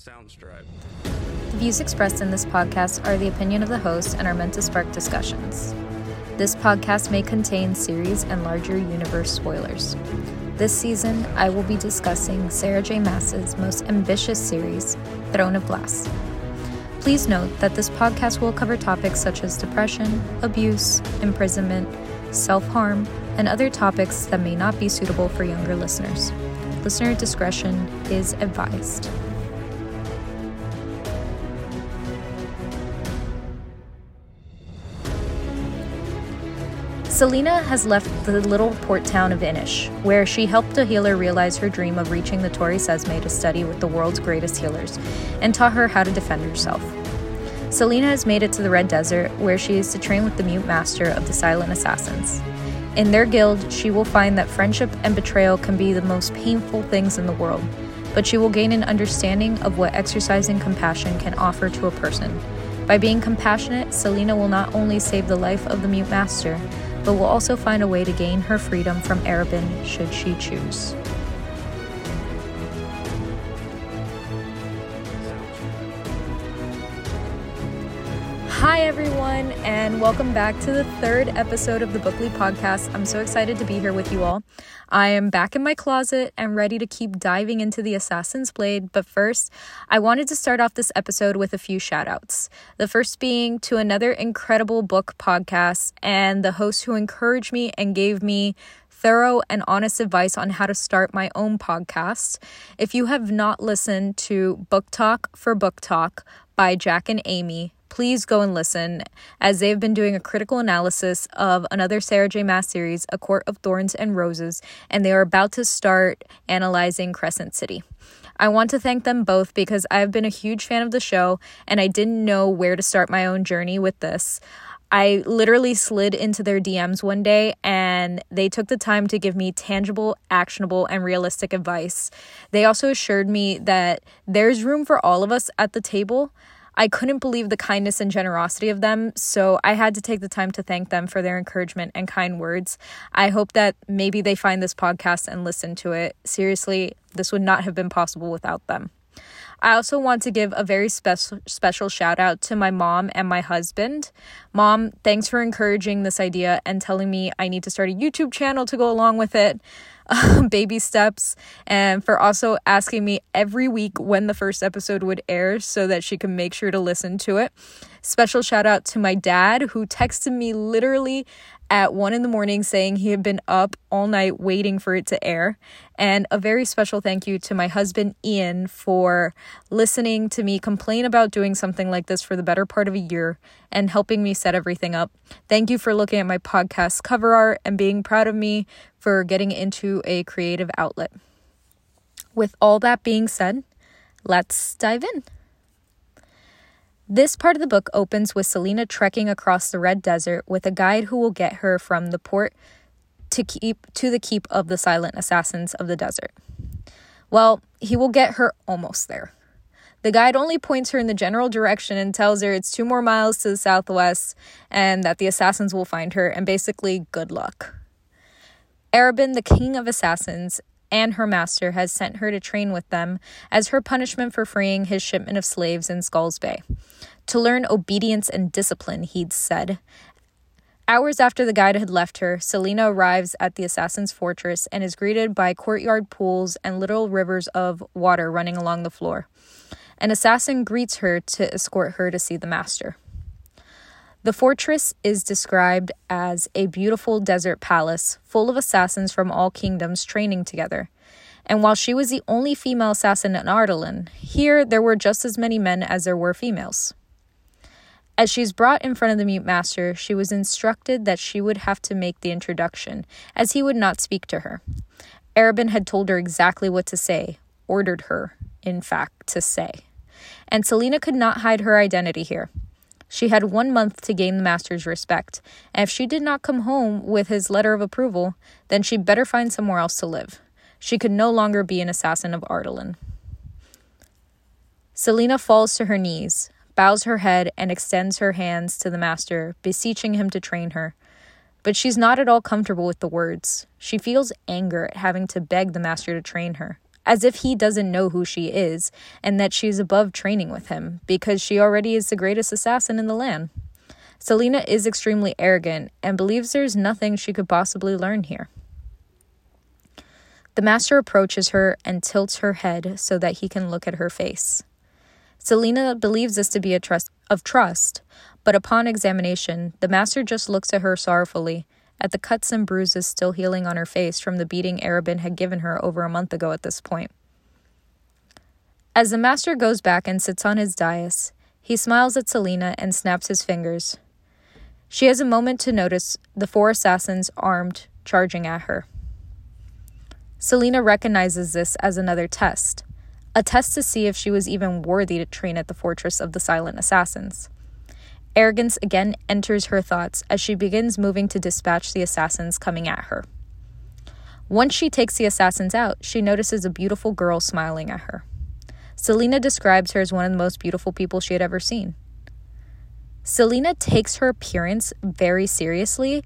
Soundstripe. The views expressed in this podcast are the opinion of the host and are meant to spark discussions. This podcast may contain series and larger universe spoilers. This season, I will be discussing Sarah J. Maas's most ambitious series, Throne of Glass. Please note that this podcast will cover topics such as depression, abuse, imprisonment, self harm, and other topics that may not be suitable for younger listeners. Listener discretion is advised. Celaena has left the little port town of Innish, where she helped a healer realize her dream of reaching the Torre Cesme to study with the world's greatest healers, and taught her how to defend herself. Celaena has made it to the Red Desert, where she is to train with the Mute Master of the Silent Assassins. In their guild, she will find that friendship and betrayal can be the most painful things in the world, but she will gain an understanding of what exercising compassion can offer to a person. By being compassionate, Celaena will not only save the life of the Mute Master, but will also find a way to gain her freedom from Arobynn should she choose. Hi, everyone, and welcome back to the third episode of the Bookly Podcast. I'm so excited to be here with you all. I am back in my closet and ready to keep diving into the Assassin's Blade, but first, I wanted to start off this episode with a few shout outs. The first being to another incredible book podcast and the host who encouraged me and gave me thorough and honest advice on how to start my own podcast. If you have not listened to Book Talk for Book Talk by Jack and Amy, please go and listen, as they've been doing a critical analysis of another Sarah J. Maas series, A Court of Thorns and Roses, and they are about to start analyzing Crescent City. I want to thank them both because I've been a huge fan of the show and I didn't know where to start my own journey with this. I literally slid into their DMs one day and they took the time to give me tangible, actionable, and realistic advice. They also assured me that there's room for all of us at the table I couldn't believe the kindness and generosity of them, so I had to take the time to thank them for their encouragement and kind words. I hope that maybe they find this podcast and listen to it. Seriously, this would not have been possible without them. I also want to give a very special special shout out to my mom and my husband. Mom, thanks for encouraging this idea and telling me I need to start a YouTube channel to go along with it. baby steps and for also asking me every week when the first episode would air so that she can make sure to listen to it. Special shout out to my dad who texted me literally at one in the morning saying he had been up all night waiting for it to air. And a very special thank you to my husband Ian for listening to me complain about doing something like this for the better part of a year and helping me set everything up. Thank you for looking at my podcast cover art and being proud of me for getting into a creative outlet. With all that being said, let's dive in. This part of the book opens with Celaena trekking across the Red Desert with a guide who will get her from the port to keep to the keep of the silent assassins of the desert. Well, he will get her almost there. The guide only points her in the general direction and tells her it's two more miles to the southwest and that the assassins will find her, and basically, good luck. Arobynn, the king of assassins, and her master has sent her to train with them as her punishment for freeing his shipment of slaves in Skulls Bay. To learn obedience and discipline, he'd said. Hours after the guide had left her, Celaena arrives at the assassin's fortress and is greeted by courtyard pools and little rivers of water running along the floor. An assassin greets her to escort her to see the master. The fortress is described as a beautiful desert palace full of assassins from all kingdoms training together. And while she was the only female assassin in Ardalan, here there were just as many men as there were females. As she's brought in front of the mute master, she was instructed that she would have to make the introduction, as he would not speak to her. Arobynn had told her exactly what to say, ordered her, in fact, to say. And Celaena could not hide her identity here. She had one month to gain the master's respect, and if she did not come home with his letter of approval, then she'd better find somewhere else to live. She could no longer be an assassin of Ardalan. Celaena falls to her knees, bows her head, and extends her hands to the master, beseeching him to train her. But she's not at all comfortable with the words. She feels anger at having to beg the master to train her, as if he doesn't know who she is and that she's above training with him because she already is the greatest assassin in the land. Celaena is extremely arrogant and believes there's nothing she could possibly learn here. The master approaches her and tilts her head so that he can look at her face. Celaena believes this to be a trust of trust, but upon examination, the master just looks at her sorrowfully, at the cuts and bruises still healing on her face from the beating Arobynn had given her over a month ago at this point. As the master goes back and sits on his dais, he smiles at Celaena and snaps his fingers. She has a moment to notice the four assassins armed charging at her. Celaena recognizes this as another test, a test to see if she was even worthy to train at the Fortress of the Silent Assassins. Arrogance again enters her thoughts as she begins moving to dispatch the assassins coming at her. Once she takes the assassins out, she notices a beautiful girl smiling at her. Celaena describes her as one of the most beautiful people she had ever seen. Celaena takes her appearance very seriously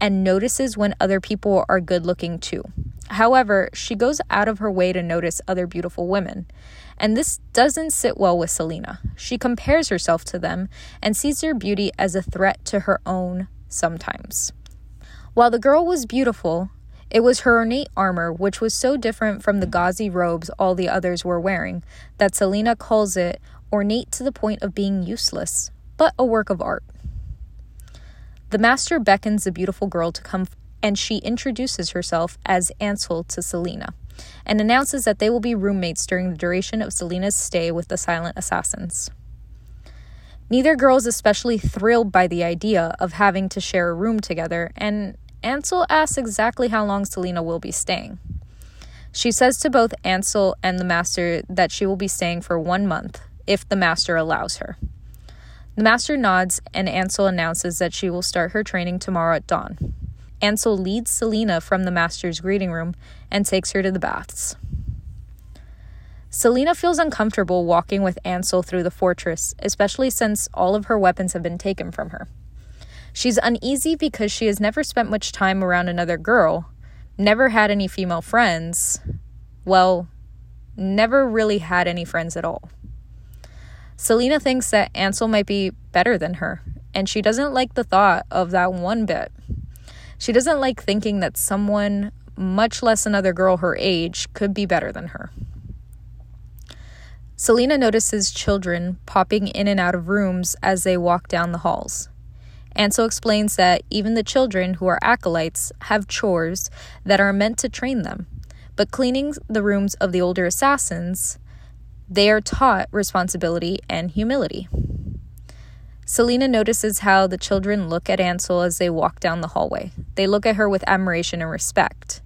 and notices when other people are good looking too. However, she goes out of her way to notice other beautiful women. And this doesn't sit well with Celaena. She compares herself to them and sees their beauty as a threat to her own sometimes. While the girl was beautiful, it was her ornate armor, which was so different from the gauzy robes all the others were wearing, that Celaena calls it ornate to the point of being useless, but a work of art. The master beckons the beautiful girl to come and she introduces herself as Ansel to Celaena and announces that they will be roommates during the duration of Celaena's stay with the silent assassins. Neither girl is especially thrilled by the idea of having to share a room together, and Ansel asks exactly how long Celaena will be staying. She says to both Ansel and the master that she will be staying for one month, if the master allows her. The master nods, and Ansel announces that she will start her training tomorrow at dawn. Ansel leads Celaena from the master's greeting room and takes her to the baths. Celaena feels uncomfortable walking with Ansel through the fortress, especially since all of her weapons have been taken from her. She's uneasy because she has never spent much time around another girl, never had any female friends, well, never really had any friends at all. Celaena thinks that Ansel might be better than her, and she doesn't like the thought of that one bit. She doesn't like thinking that someone, much less another girl her age, could be better than her. Celaena notices children popping in and out of rooms as they walk down the halls. Ansel explains that even the children who are acolytes have chores that are meant to train them, but cleaning the rooms of the older assassins they are taught responsibility and humility. Celaena notices how the children look at Ansel as they walk down the hallway. They look at her with admiration and respect.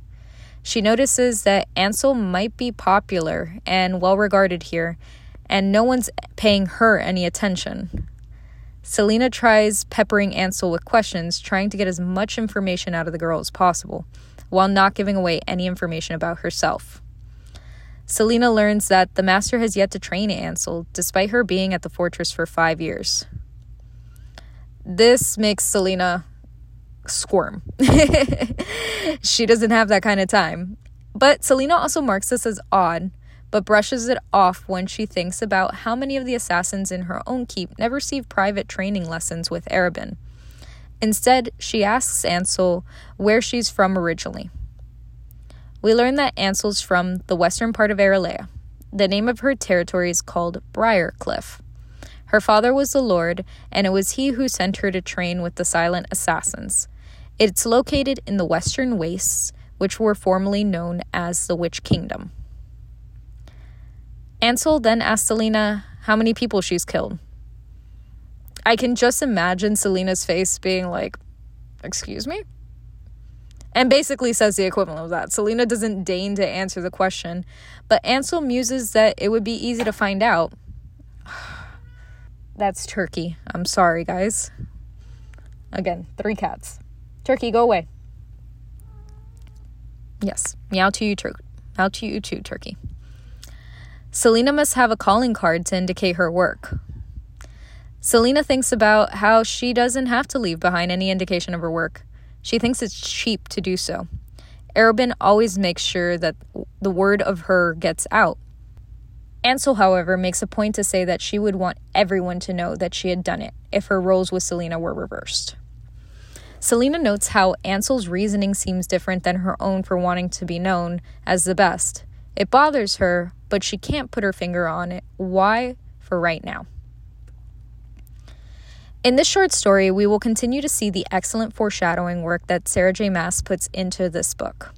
She notices that Ansel might be popular and well regarded here, and no one's paying her any attention. Celaena tries peppering Ansel with questions, trying to get as much information out of the girl as possible, while not giving away any information about herself. Celaena learns that the master has yet to train Ansel, despite her being at the fortress for five years. This makes Celaena squirm. she doesn't have that kind of time. But Celaena also marks this as odd, but brushes it off when she thinks about how many of the assassins in her own keep never received private training lessons with Arobynn. Instead, she asks Ansel where she's from originally. We learn that Ansel's from the western part of Erilea. The name of her territory is called Briarcliff. Her father was the Lord, and it was he who sent her to train with the silent assassins. It's located in the western wastes, which were formerly known as the Witch Kingdom. Ansel then asks Celaena how many people she's killed. I can just imagine Celaena's face being like, Excuse me? and basically says the equivalent of that. Celaena doesn't deign to answer the question, but Ansel muses that it would be easy to find out. That's Turkey. I'm sorry, guys. Again, three cats. Turkey, go away. Yes, meow to you, Turkey. Meow to you too, Turkey. Celaena must have a calling card to indicate her work. Celaena thinks about how she doesn't have to leave behind any indication of her work. She thinks it's cheap to do so. Arobynn always makes sure that the word of her gets out. Ansel, however, makes a point to say that she would want everyone to know that she had done it if her roles with Celaena were reversed. Celaena notes how Ansel's reasoning seems different than her own for wanting to be known as the best. It bothers her, but she can't put her finger on it. Why? For right now. In this short story, we will continue to see the excellent foreshadowing work that Sarah J. Maas puts into this book.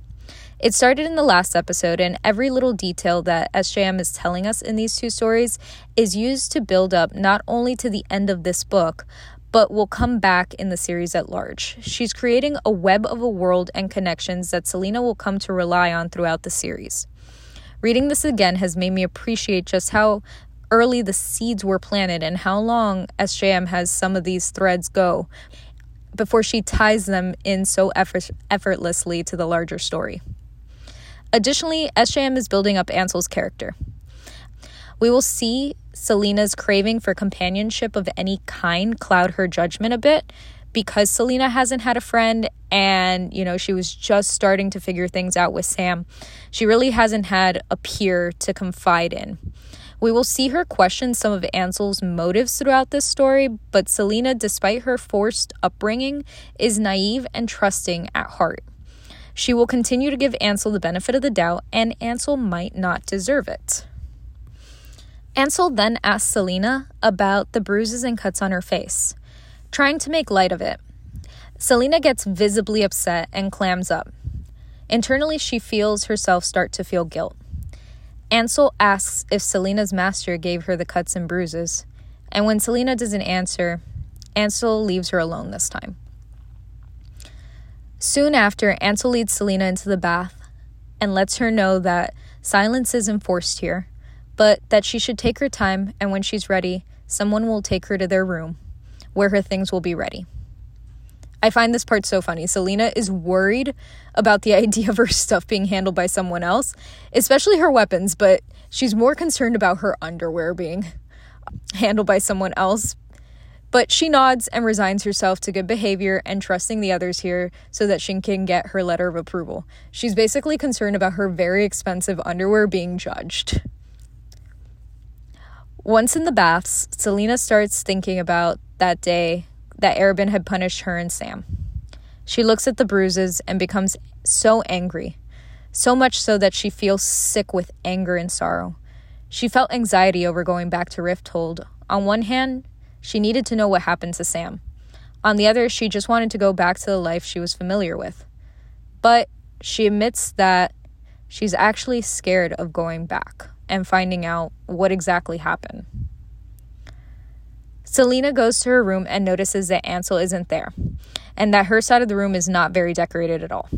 It started in the last episode, and every little detail that SJM is telling us in these two stories is used to build up not only to the end of this book, but will come back in the series at large. She's creating a web of a world and connections that Celaena will come to rely on throughout the series. Reading this again has made me appreciate just how early the seeds were planted and how long SJM has some of these threads go before she ties them in so effort- effortlessly to the larger story. Additionally, SJM is building up Ansel's character. We will see Celaena's craving for companionship of any kind cloud her judgment a bit because Celaena hasn't had a friend and, you know, she was just starting to figure things out with Sam. She really hasn't had a peer to confide in. We will see her question some of Ansel's motives throughout this story, but Celaena, despite her forced upbringing, is naive and trusting at heart. She will continue to give Ansel the benefit of the doubt, and Ansel might not deserve it. Ansel then asks Celaena about the bruises and cuts on her face, trying to make light of it. Celaena gets visibly upset and clams up. Internally, she feels herself start to feel guilt. Ansel asks if Celaena's master gave her the cuts and bruises, and when Celaena doesn't answer, Ansel leaves her alone this time. Soon after, Ansel leads Celaena into the bath and lets her know that silence is enforced here, but that she should take her time and when she's ready, someone will take her to their room where her things will be ready. I find this part so funny. Celaena is worried about the idea of her stuff being handled by someone else, especially her weapons, but she's more concerned about her underwear being handled by someone else. But she nods and resigns herself to good behavior and trusting the others here so that she can get her letter of approval. She's basically concerned about her very expensive underwear being judged. Once in the baths, Celaena starts thinking about that day that Arobynn had punished her and Sam. She looks at the bruises and becomes so angry, so much so that she feels sick with anger and sorrow. She felt anxiety over going back to Rifthold. On one hand, she needed to know what happened to Sam. On the other, she just wanted to go back to the life she was familiar with. But she admits that she's actually scared of going back and finding out what exactly happened. Celaena goes to her room and notices that Ansel isn't there, and that her side of the room is not very decorated at all.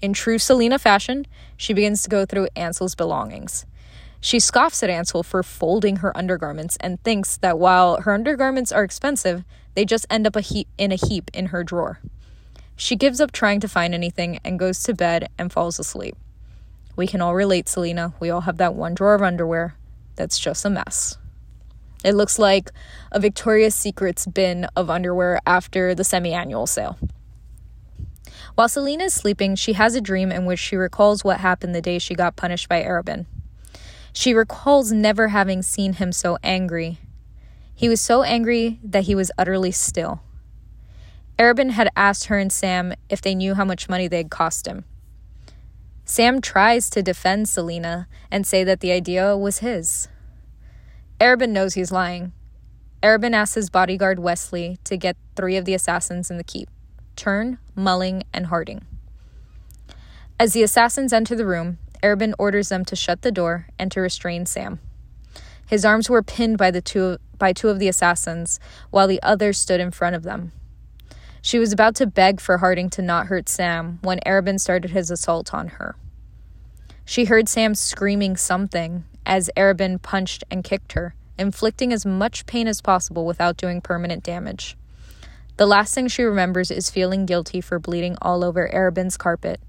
In true Celaena fashion, she begins to go through Ansel's belongings. She scoffs at Ansel for folding her undergarments and thinks that while her undergarments are expensive, they just end up a heap in a heap in her drawer. She gives up trying to find anything and goes to bed and falls asleep. We can all relate, Celaena. We all have that one drawer of underwear that's just a mess. It looks like a Victoria's Secret's bin of underwear after the semi annual sale. While Celaena is sleeping, she has a dream in which she recalls what happened the day she got punished by Arobynn. She recalls never having seen him so angry. He was so angry that he was utterly still. Arobynn had asked her and Sam if they knew how much money they'd cost him. Sam tries to defend Celaena and say that the idea was his. Arobynn knows he's lying. Arobynn asks his bodyguard Wesley to get three of the assassins in the keep Tern, Mullin, and Harding. As the assassins enter the room, Arobynn orders them to shut the door and to restrain Sam. His arms were pinned by the two by two of the assassins, while the others stood in front of them. She was about to beg for Harding to not hurt Sam when Arobynn started his assault on her. She heard Sam screaming something as Arobynn punched and kicked her, inflicting as much pain as possible without doing permanent damage. The last thing she remembers is feeling guilty for bleeding all over Arobynn's carpet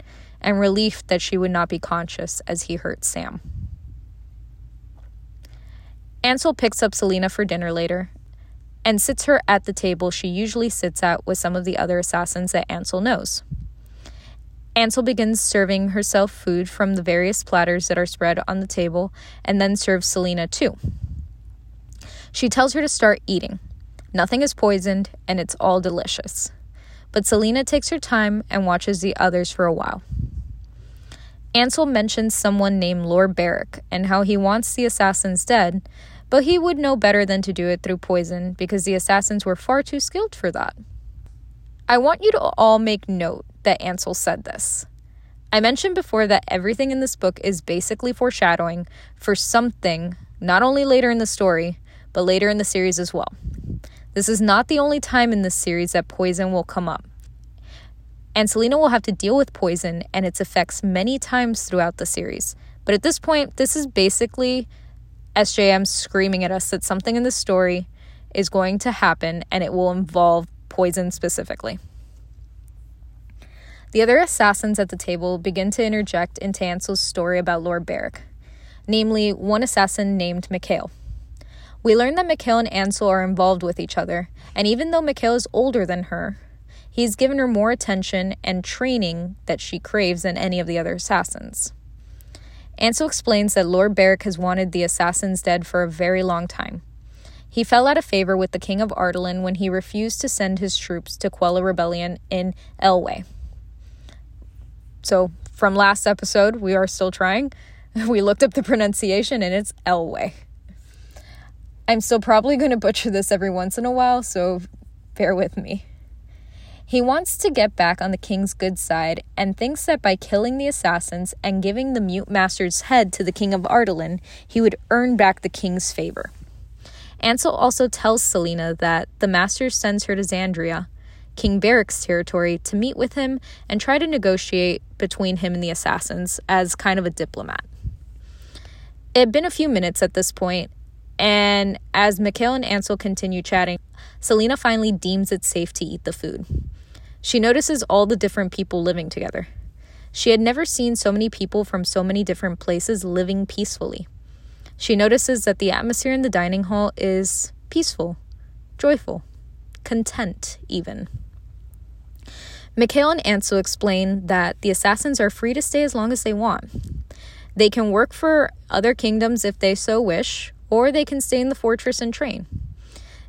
and relief that she would not be conscious as he hurt Sam. Ansel picks up Celaena for dinner later and sits her at the table she usually sits at with some of the other assassins that Ansel knows. Ansel begins serving herself food from the various platters that are spread on the table and then serves Celaena too. She tells her to start eating. Nothing is poisoned and it's all delicious. But Celaena takes her time and watches the others for a while. Ansel mentions someone named Lord Berick and how he wants the assassins dead, but he would know better than to do it through poison because the assassins were far too skilled for that. I want you to all make note that Ansel said this. I mentioned before that everything in this book is basically foreshadowing for something, not only later in the story, but later in the series as well. This is not the only time in this series that poison will come up. And Celaena will have to deal with poison and its effects many times throughout the series. But at this point, this is basically SJM screaming at us that something in the story is going to happen and it will involve poison specifically. The other assassins at the table begin to interject into Ansel's story about Lord Berick, namely one assassin named Mikhail. We learn that Mikhail and Ansel are involved with each other, and even though Mikhail is older than her, He's given her more attention and training that she craves than any of the other assassins. Ansel explains that Lord Berick has wanted the assassins dead for a very long time. He fell out of favor with the king of Ardalan when he refused to send his troops to quell a rebellion in Eyllwe. So, from last episode, we are still trying. We looked up the pronunciation and it's Eyllwe. I'm still probably going to butcher this every once in a while, so bear with me. He wants to get back on the king's good side and thinks that by killing the assassins and giving the mute master's head to the king of Ardalan, he would earn back the king's favor. Ansel also tells Celaena that the master sends her to Xandria, King Berick's territory, to meet with him and try to negotiate between him and the assassins as kind of a diplomat. It had been a few minutes at this point, and as Mikhail and Ansel continue chatting, Celaena finally deems it safe to eat the food. She notices all the different people living together. She had never seen so many people from so many different places living peacefully. She notices that the atmosphere in the dining hall is peaceful, joyful, content, even. Mikhail and Ansel explain that the assassins are free to stay as long as they want. They can work for other kingdoms if they so wish, or they can stay in the fortress and train.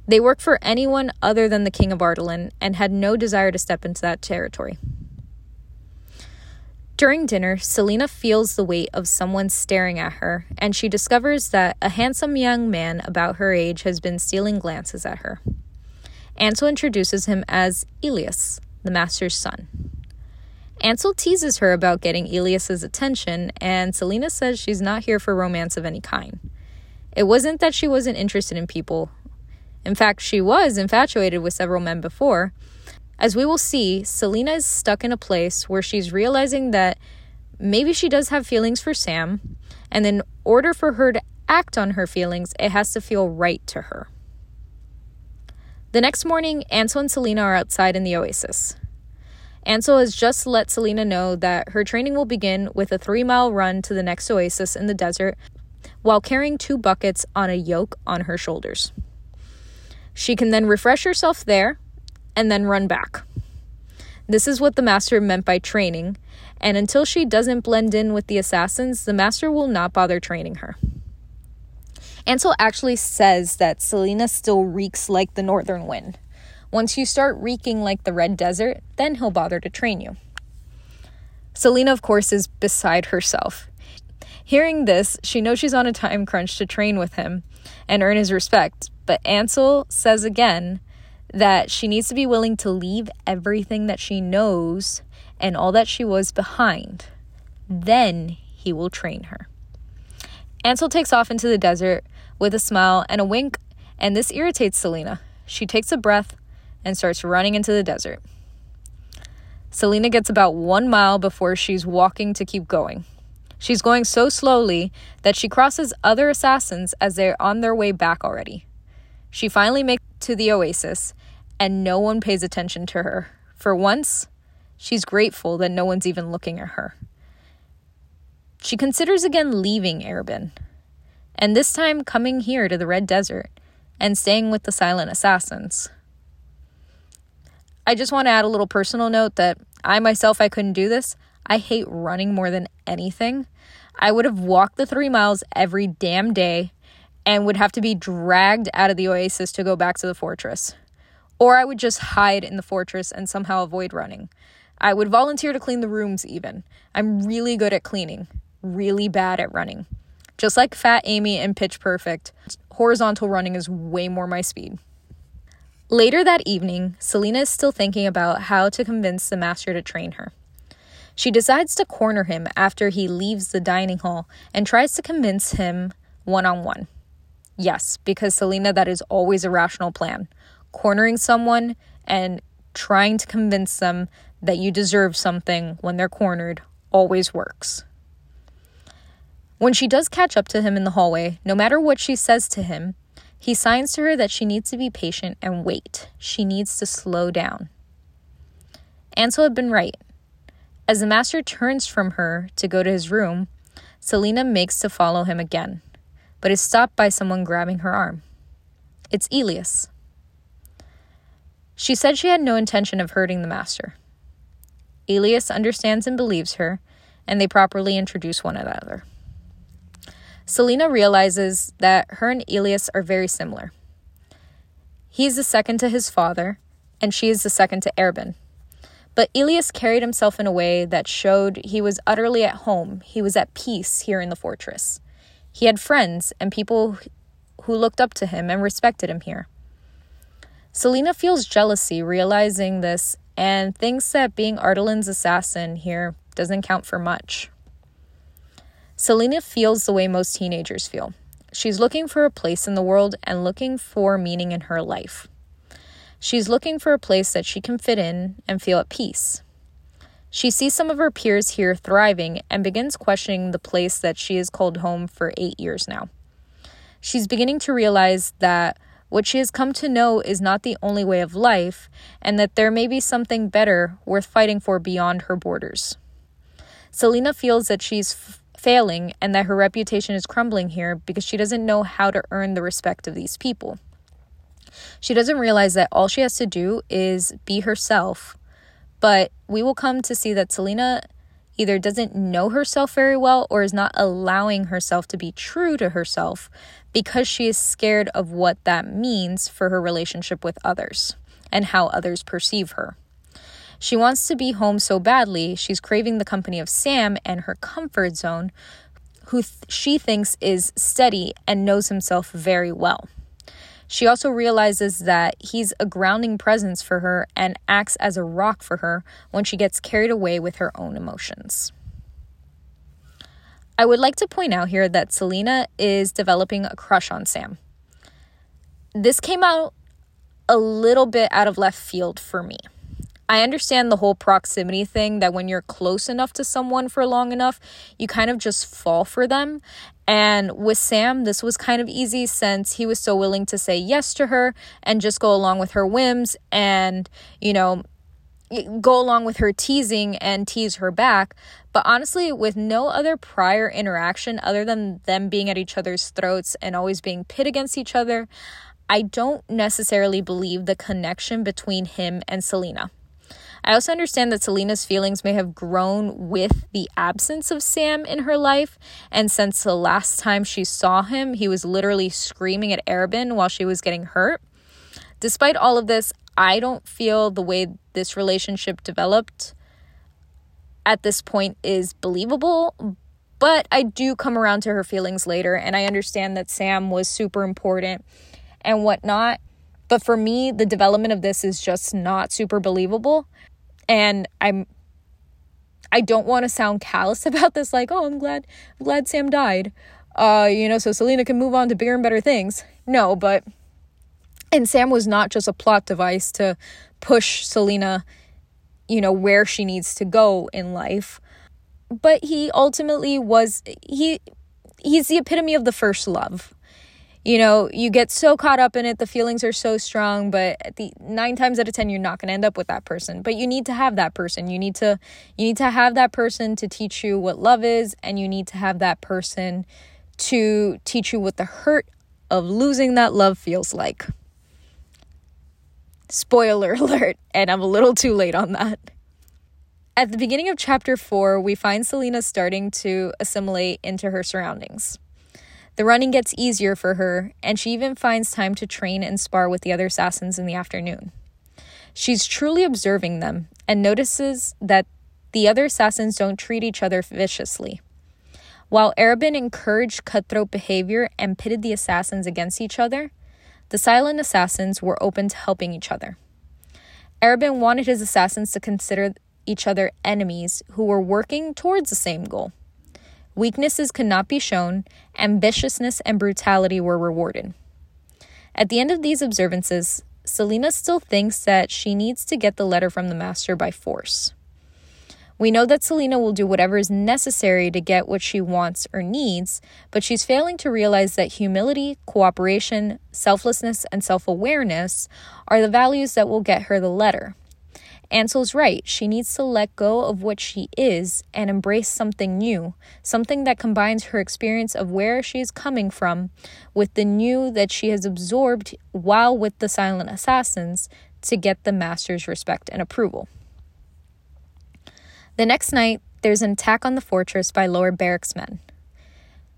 They worked for anyone other than the king of Ardalan and had no desire to step into that territory. During dinner, Celaena feels the weight of someone staring at her, and she discovers that a handsome young man about her age has been stealing glances at her. Ansel introduces him as Elias, the master's son. Ansel teases her about getting Elias's attention, and Celaena says she's not here for romance of any kind. It wasn't that she wasn't interested in people, in fact, she was infatuated with several men before. As we will see, Celaena is stuck in a place where she's realizing that maybe she does have feelings for Sam, and in order for her to act on her feelings, it has to feel right to her. The next morning, Ansel and Celaena are outside in the oasis. Ansel has just let Celaena know that her training will begin with a three mile run to the next oasis in the desert while carrying two buckets on a yoke on her shoulders. She can then refresh herself there and then run back. This is what the master meant by training, and until she doesn't blend in with the assassins, the master will not bother training her. Ansel actually says that Celaena still reeks like the northern wind. Once you start reeking like the red desert, then he'll bother to train you. Celaena, of course, is beside herself. Hearing this, she knows she's on a time crunch to train with him and earn his respect, but Ansel says again that she needs to be willing to leave everything that she knows and all that she was behind. Then he will train her. Ansel takes off into the desert with a smile and a wink, and this irritates Celaena. She takes a breath and starts running into the desert. Celaena gets about one mile before she's walking to keep going. She's going so slowly that she crosses other assassins as they're on their way back already. She finally makes to the oasis, and no one pays attention to her. For once, she's grateful that no one's even looking at her. She considers again leaving Arobynn, and this time coming here to the Red Desert and staying with the silent assassins. I just want to add a little personal note that I myself I couldn't do this. I hate running more than anything. I would have walked the three miles every damn day and would have to be dragged out of the oasis to go back to the fortress. Or I would just hide in the fortress and somehow avoid running. I would volunteer to clean the rooms, even. I'm really good at cleaning, really bad at running. Just like Fat Amy and Pitch Perfect, horizontal running is way more my speed. Later that evening, Celaena is still thinking about how to convince the master to train her. She decides to corner him after he leaves the dining hall and tries to convince him one on one. Yes, because Celaena, that is always a rational plan. Cornering someone and trying to convince them that you deserve something when they're cornered always works. When she does catch up to him in the hallway, no matter what she says to him, he signs to her that she needs to be patient and wait. She needs to slow down. Ansel had been right. As the master turns from her to go to his room, Celaena makes to follow him again, but is stopped by someone grabbing her arm. It's Elias. She said she had no intention of hurting the master. Elias understands and believes her, and they properly introduce one another. Celaena realizes that her and Elias are very similar. He is the second to his father, and she is the second to Arobynn. But Elias carried himself in a way that showed he was utterly at home, he was at peace here in the fortress. He had friends and people who looked up to him and respected him here. Celaena feels jealousy realizing this and thinks that being Ardalin's assassin here doesn't count for much. Celaena feels the way most teenagers feel. She's looking for a place in the world and looking for meaning in her life. She's looking for a place that she can fit in and feel at peace. She sees some of her peers here thriving and begins questioning the place that she has called home for eight years now. She's beginning to realize that what she has come to know is not the only way of life, and that there may be something better worth fighting for beyond her borders. Celaena feels that she's f- failing and that her reputation is crumbling here because she doesn't know how to earn the respect of these people. She doesn't realize that all she has to do is be herself. But we will come to see that Celaena either doesn't know herself very well or is not allowing herself to be true to herself because she is scared of what that means for her relationship with others and how others perceive her. She wants to be home so badly, she's craving the company of Sam and her comfort zone, who th- she thinks is steady and knows himself very well. She also realizes that he's a grounding presence for her and acts as a rock for her when she gets carried away with her own emotions. I would like to point out here that Celaena is developing a crush on Sam. This came out a little bit out of left field for me. I understand the whole proximity thing that when you're close enough to someone for long enough, you kind of just fall for them. And with Sam, this was kind of easy since he was so willing to say yes to her and just go along with her whims and, you know, go along with her teasing and tease her back. But honestly, with no other prior interaction other than them being at each other's throats and always being pit against each other, I don't necessarily believe the connection between him and Celaena. I also understand that Celaena's feelings may have grown with the absence of Sam in her life. And since the last time she saw him, he was literally screaming at Arobynn while she was getting hurt. Despite all of this, I don't feel the way this relationship developed at this point is believable. But I do come around to her feelings later, and I understand that Sam was super important and whatnot. But for me, the development of this is just not super believable and i'm i don't want to sound callous about this like oh i'm glad I'm glad sam died. Uh you know so selena can move on to bigger and better things. No but and sam was not just a plot device to push selena you know where she needs to go in life. But he ultimately was he he's the epitome of the first love you know, you get so caught up in it, the feelings are so strong, but the 9 times out of 10 you're not going to end up with that person. But you need to have that person. You need to you need to have that person to teach you what love is and you need to have that person to teach you what the hurt of losing that love feels like. Spoiler alert, and I'm a little too late on that. At the beginning of chapter 4, we find Celaena starting to assimilate into her surroundings. The running gets easier for her, and she even finds time to train and spar with the other assassins in the afternoon. She's truly observing them and notices that the other assassins don't treat each other viciously. While Arobynn encouraged cutthroat behavior and pitted the assassins against each other, the silent assassins were open to helping each other. Arobynn wanted his assassins to consider each other enemies who were working towards the same goal. Weaknesses could not be shown, ambitiousness and brutality were rewarded. At the end of these observances, Celaena still thinks that she needs to get the letter from the master by force. We know that Celaena will do whatever is necessary to get what she wants or needs, but she's failing to realize that humility, cooperation, selflessness, and self awareness are the values that will get her the letter. Ansel's right. She needs to let go of what she is and embrace something new, something that combines her experience of where she is coming from with the new that she has absorbed while with the silent assassins to get the master's respect and approval. The next night, there's an attack on the fortress by Lord Berick's men.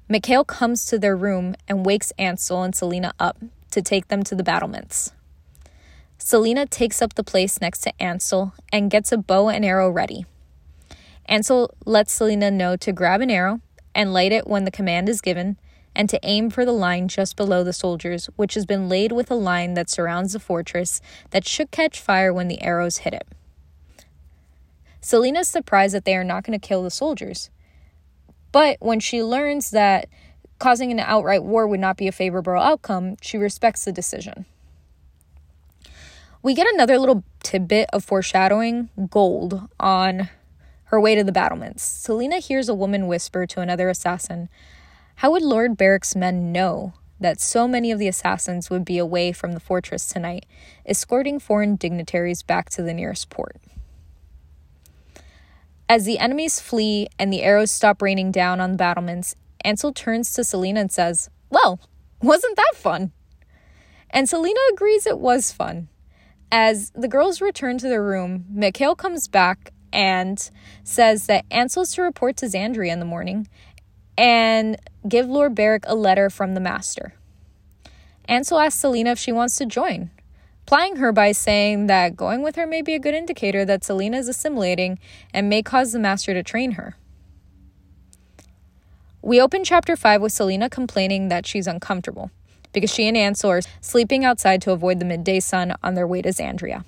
Mikhail comes to their room and wakes Ansel and Celaena up to take them to the battlements. Celaena takes up the place next to Ansel and gets a bow and arrow ready. Ansel lets Celaena know to grab an arrow and light it when the command is given, and to aim for the line just below the soldiers, which has been laid with a line that surrounds the fortress that should catch fire when the arrows hit it. Celaena is surprised that they are not going to kill the soldiers. But when she learns that causing an outright war would not be a favorable outcome, she respects the decision. We get another little tidbit of foreshadowing gold on her way to the battlements. Celaena hears a woman whisper to another assassin, How would Lord Berick's men know that so many of the assassins would be away from the fortress tonight, escorting foreign dignitaries back to the nearest port? As the enemies flee and the arrows stop raining down on the battlements, Ansel turns to Celaena and says, Well, wasn't that fun? And Celaena agrees it was fun. As the girls return to their room, Mikhail comes back and says that Ansel's to report to Xandria in the morning and give Lord Berick a letter from the master. Ansel asks Celaena if she wants to join, plying her by saying that going with her may be a good indicator that Celaena is assimilating and may cause the master to train her. We open chapter 5 with Celaena complaining that she's uncomfortable because she and Ansel are sleeping outside to avoid the midday sun on their way to Xandria.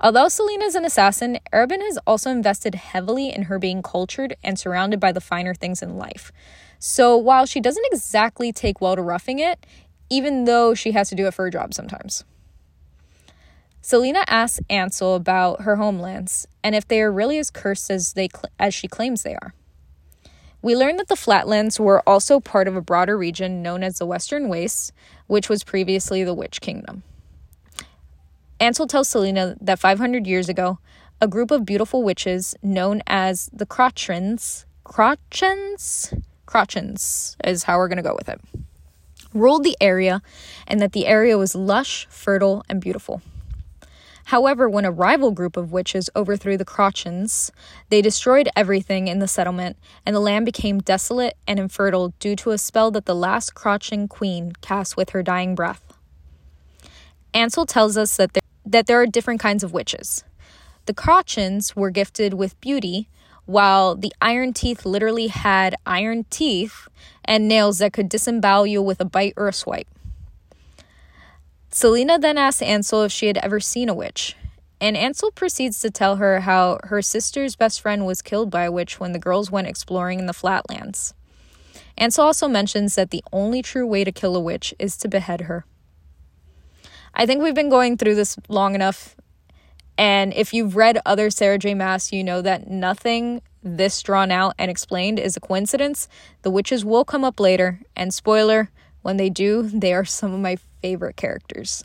Although Celaena is an assassin, Arobynn has also invested heavily in her being cultured and surrounded by the finer things in life. So while she doesn't exactly take well to roughing it, even though she has to do it for a job sometimes. Celaena asks Ansel about her homelands and if they are really as cursed as they cl- as she claims they are. We learned that the flatlands were also part of a broader region known as the Western Wastes, which was previously the Witch Kingdom. Ansel tells Celaena that 500 years ago, a group of beautiful witches known as the Crochans, Crochans, Crochans is how we're going to go with it, ruled the area and that the area was lush, fertile, and beautiful. However, when a rival group of witches overthrew the Crochans, they destroyed everything in the settlement, and the land became desolate and infertile due to a spell that the last Crochan queen cast with her dying breath. Ansel tells us that there, that there are different kinds of witches. The Crochans were gifted with beauty, while the Iron Teeth literally had iron teeth and nails that could disembowel you with a bite or a swipe. Celaena then asks Ansel if she had ever seen a witch, and Ansel proceeds to tell her how her sister's best friend was killed by a witch when the girls went exploring in the flatlands. Ansel also mentions that the only true way to kill a witch is to behead her. I think we've been going through this long enough, and if you've read other Sarah J. Maas, you know that nothing this drawn out and explained is a coincidence. The witches will come up later, and spoiler, when they do, they are some of my favorite characters.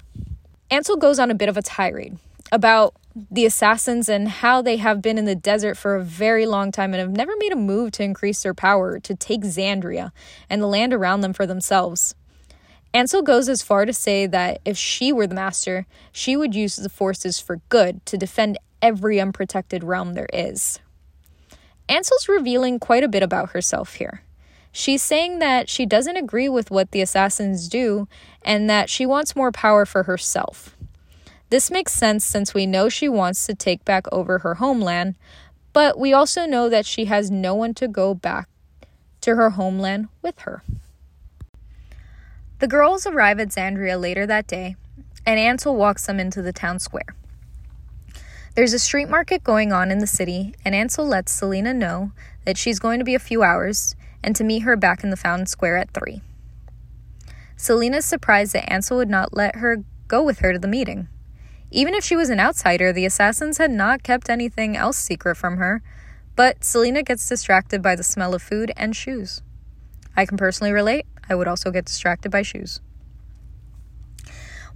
Ansel goes on a bit of a tirade about the assassins and how they have been in the desert for a very long time and have never made a move to increase their power to take Xandria and the land around them for themselves. Ansel goes as far to say that if she were the master, she would use the forces for good to defend every unprotected realm there is. Ansel's revealing quite a bit about herself here. She's saying that she doesn't agree with what the assassins do and that she wants more power for herself. This makes sense since we know she wants to take back over her homeland, but we also know that she has no one to go back to her homeland with her. The girls arrive at Xandria later that day, and Ansel walks them into the town square. There's a street market going on in the city, and Ansel lets Celaena know that she's going to be a few hours and to meet her back in the fountain square at 3. Celaena's surprised that Ansel would not let her go with her to the meeting. Even if she was an outsider, the assassins had not kept anything else secret from her, but Celaena gets distracted by the smell of food and shoes. I can personally relate, I would also get distracted by shoes.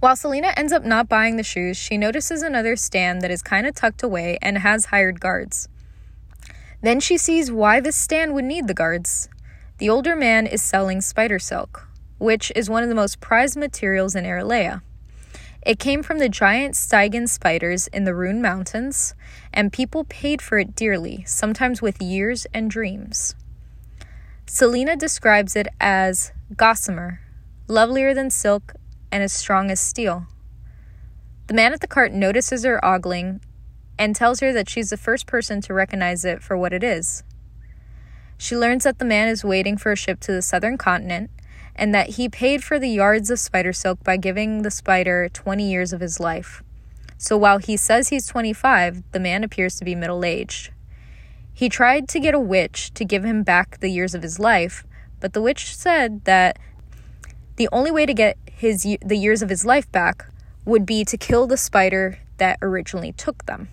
While Celaena ends up not buying the shoes, she notices another stand that is kind of tucked away and has hired guards. Then she sees why this stand would need the guards. The older man is selling spider silk, which is one of the most prized materials in Erilea. It came from the giant Stygian spiders in the Ruhnn Mountains, and people paid for it dearly, sometimes with years and dreams. Celaena describes it as gossamer, lovelier than silk and as strong as steel. The man at the cart notices her ogling and tells her that she's the first person to recognize it for what it is. She learns that the man is waiting for a ship to the southern continent and that he paid for the yards of spider silk by giving the spider 20 years of his life. So while he says he's 25, the man appears to be middle aged. He tried to get a witch to give him back the years of his life, but the witch said that the only way to get his the years of his life back would be to kill the spider that originally took them.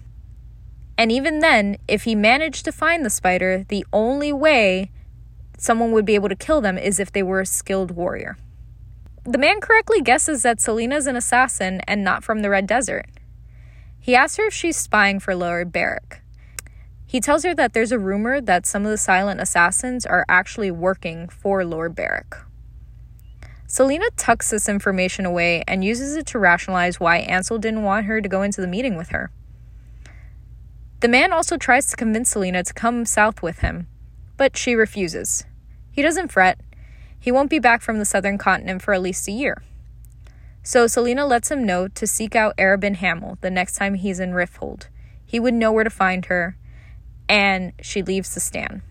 And even then, if he managed to find the spider, the only way someone would be able to kill them is if they were a skilled warrior. The man correctly guesses that Celaena's an assassin and not from the Red Desert. He asks her if she's spying for Lord Berick. He tells her that there's a rumor that some of the silent assassins are actually working for Lord Berick. Celaena tucks this information away and uses it to rationalize why Ansel didn't want her to go into the meeting with her. The man also tries to convince Celaena to come south with him, but she refuses. He doesn't fret. He won't be back from the southern continent for at least a year. So Celaena lets him know to seek out Arobynn Hamel the next time he's in Rifthold. He would know where to find her, and she leaves the stand.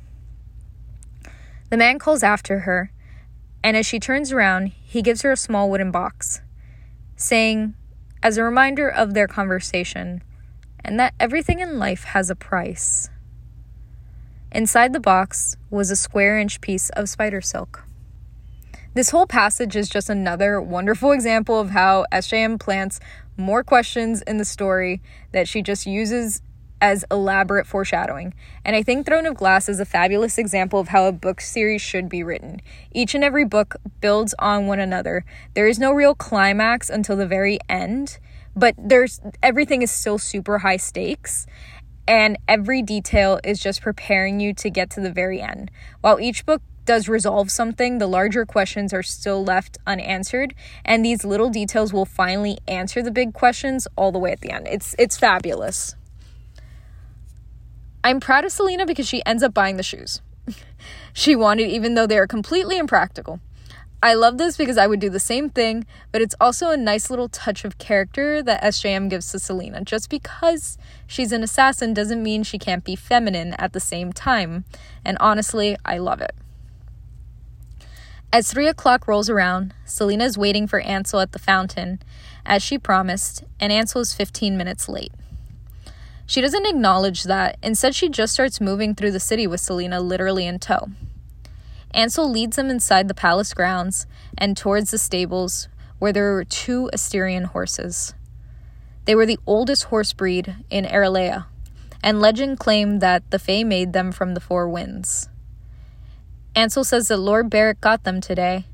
The man calls after her, and as she turns around, he gives her a small wooden box, saying, as a reminder of their conversation, and that everything in life has a price. Inside the box was a square inch piece of spider silk. This whole passage is just another wonderful example of how SJM plants more questions in the story that she just uses as elaborate foreshadowing. And I think Throne of Glass is a fabulous example of how a book series should be written. Each and every book builds on one another. There is no real climax until the very end, but there's everything is still super high stakes and every detail is just preparing you to get to the very end. While each book does resolve something, the larger questions are still left unanswered, and these little details will finally answer the big questions all the way at the end. It's it's fabulous. I'm proud of Celaena because she ends up buying the shoes. she wanted even though they are completely impractical. I love this because I would do the same thing, but it's also a nice little touch of character that SJM gives to Celaena. Just because she's an assassin doesn't mean she can't be feminine at the same time. And honestly, I love it. As three o'clock rolls around, Celaena is waiting for Ansel at the fountain, as she promised, and Ansel is 15 minutes late. She doesn't acknowledge that. Instead, she just starts moving through the city with Celaena literally in tow. Ansel leads them inside the palace grounds and towards the stables where there were two Asterion horses. They were the oldest horse breed in Erilea, and legend claimed that the Fae made them from the four winds. Ansel says that Lord Berick got them today,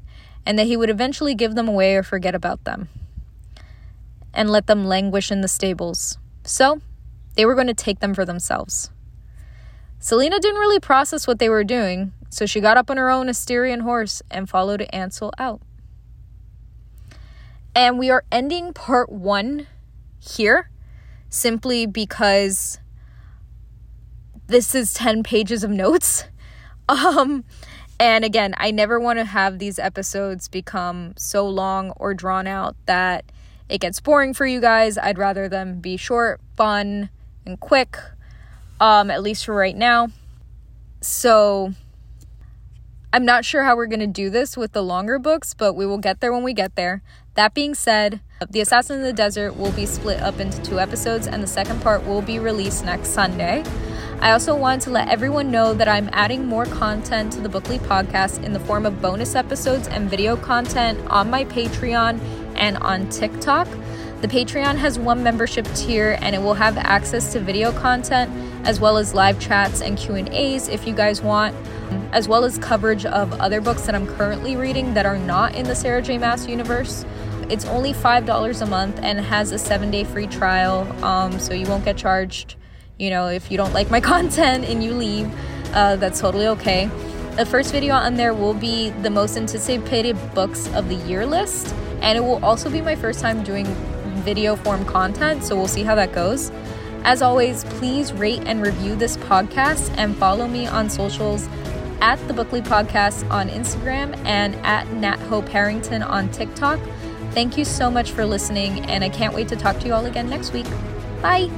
and that he would eventually give them away or forget about them, and let them languish in the stables. So, they were going to take them for themselves. Celaena didn't really process what they were doing, so she got up on her own Asterion horse and followed Ansel out. And we are ending part one here. simply because this is 10 pages of notes. Um, and again, I never want to have these episodes become so long or drawn out that it gets boring for you guys. I'd rather them be short, fun, and quick, um, at least for right now. So I'm not sure how we're going to do this with the longer books, but we will get there when we get there. That being said, The Assassin in the Desert will be split up into two episodes, and the second part will be released next Sunday. I also want to let everyone know that I'm adding more content to the Bookly podcast in the form of bonus episodes and video content on my Patreon and on TikTok. The Patreon has one membership tier and it will have access to video content as well as live chats and Q&As if you guys want, as well as coverage of other books that I'm currently reading that are not in the Sarah J Maas universe. It's only $5 a month and has a 7-day free trial, um, so you won't get charged, you know, if you don't like my content and you leave. Uh, that's totally okay. The first video on there will be the most anticipated books of the year list, and it will also be my first time doing video form content, so we'll see how that goes. As always, please rate and review this podcast and follow me on socials at the Bookly Podcast on Instagram and at Nat Hope Harrington on TikTok. Thank you so much for listening, and I can't wait to talk to you all again next week. Bye.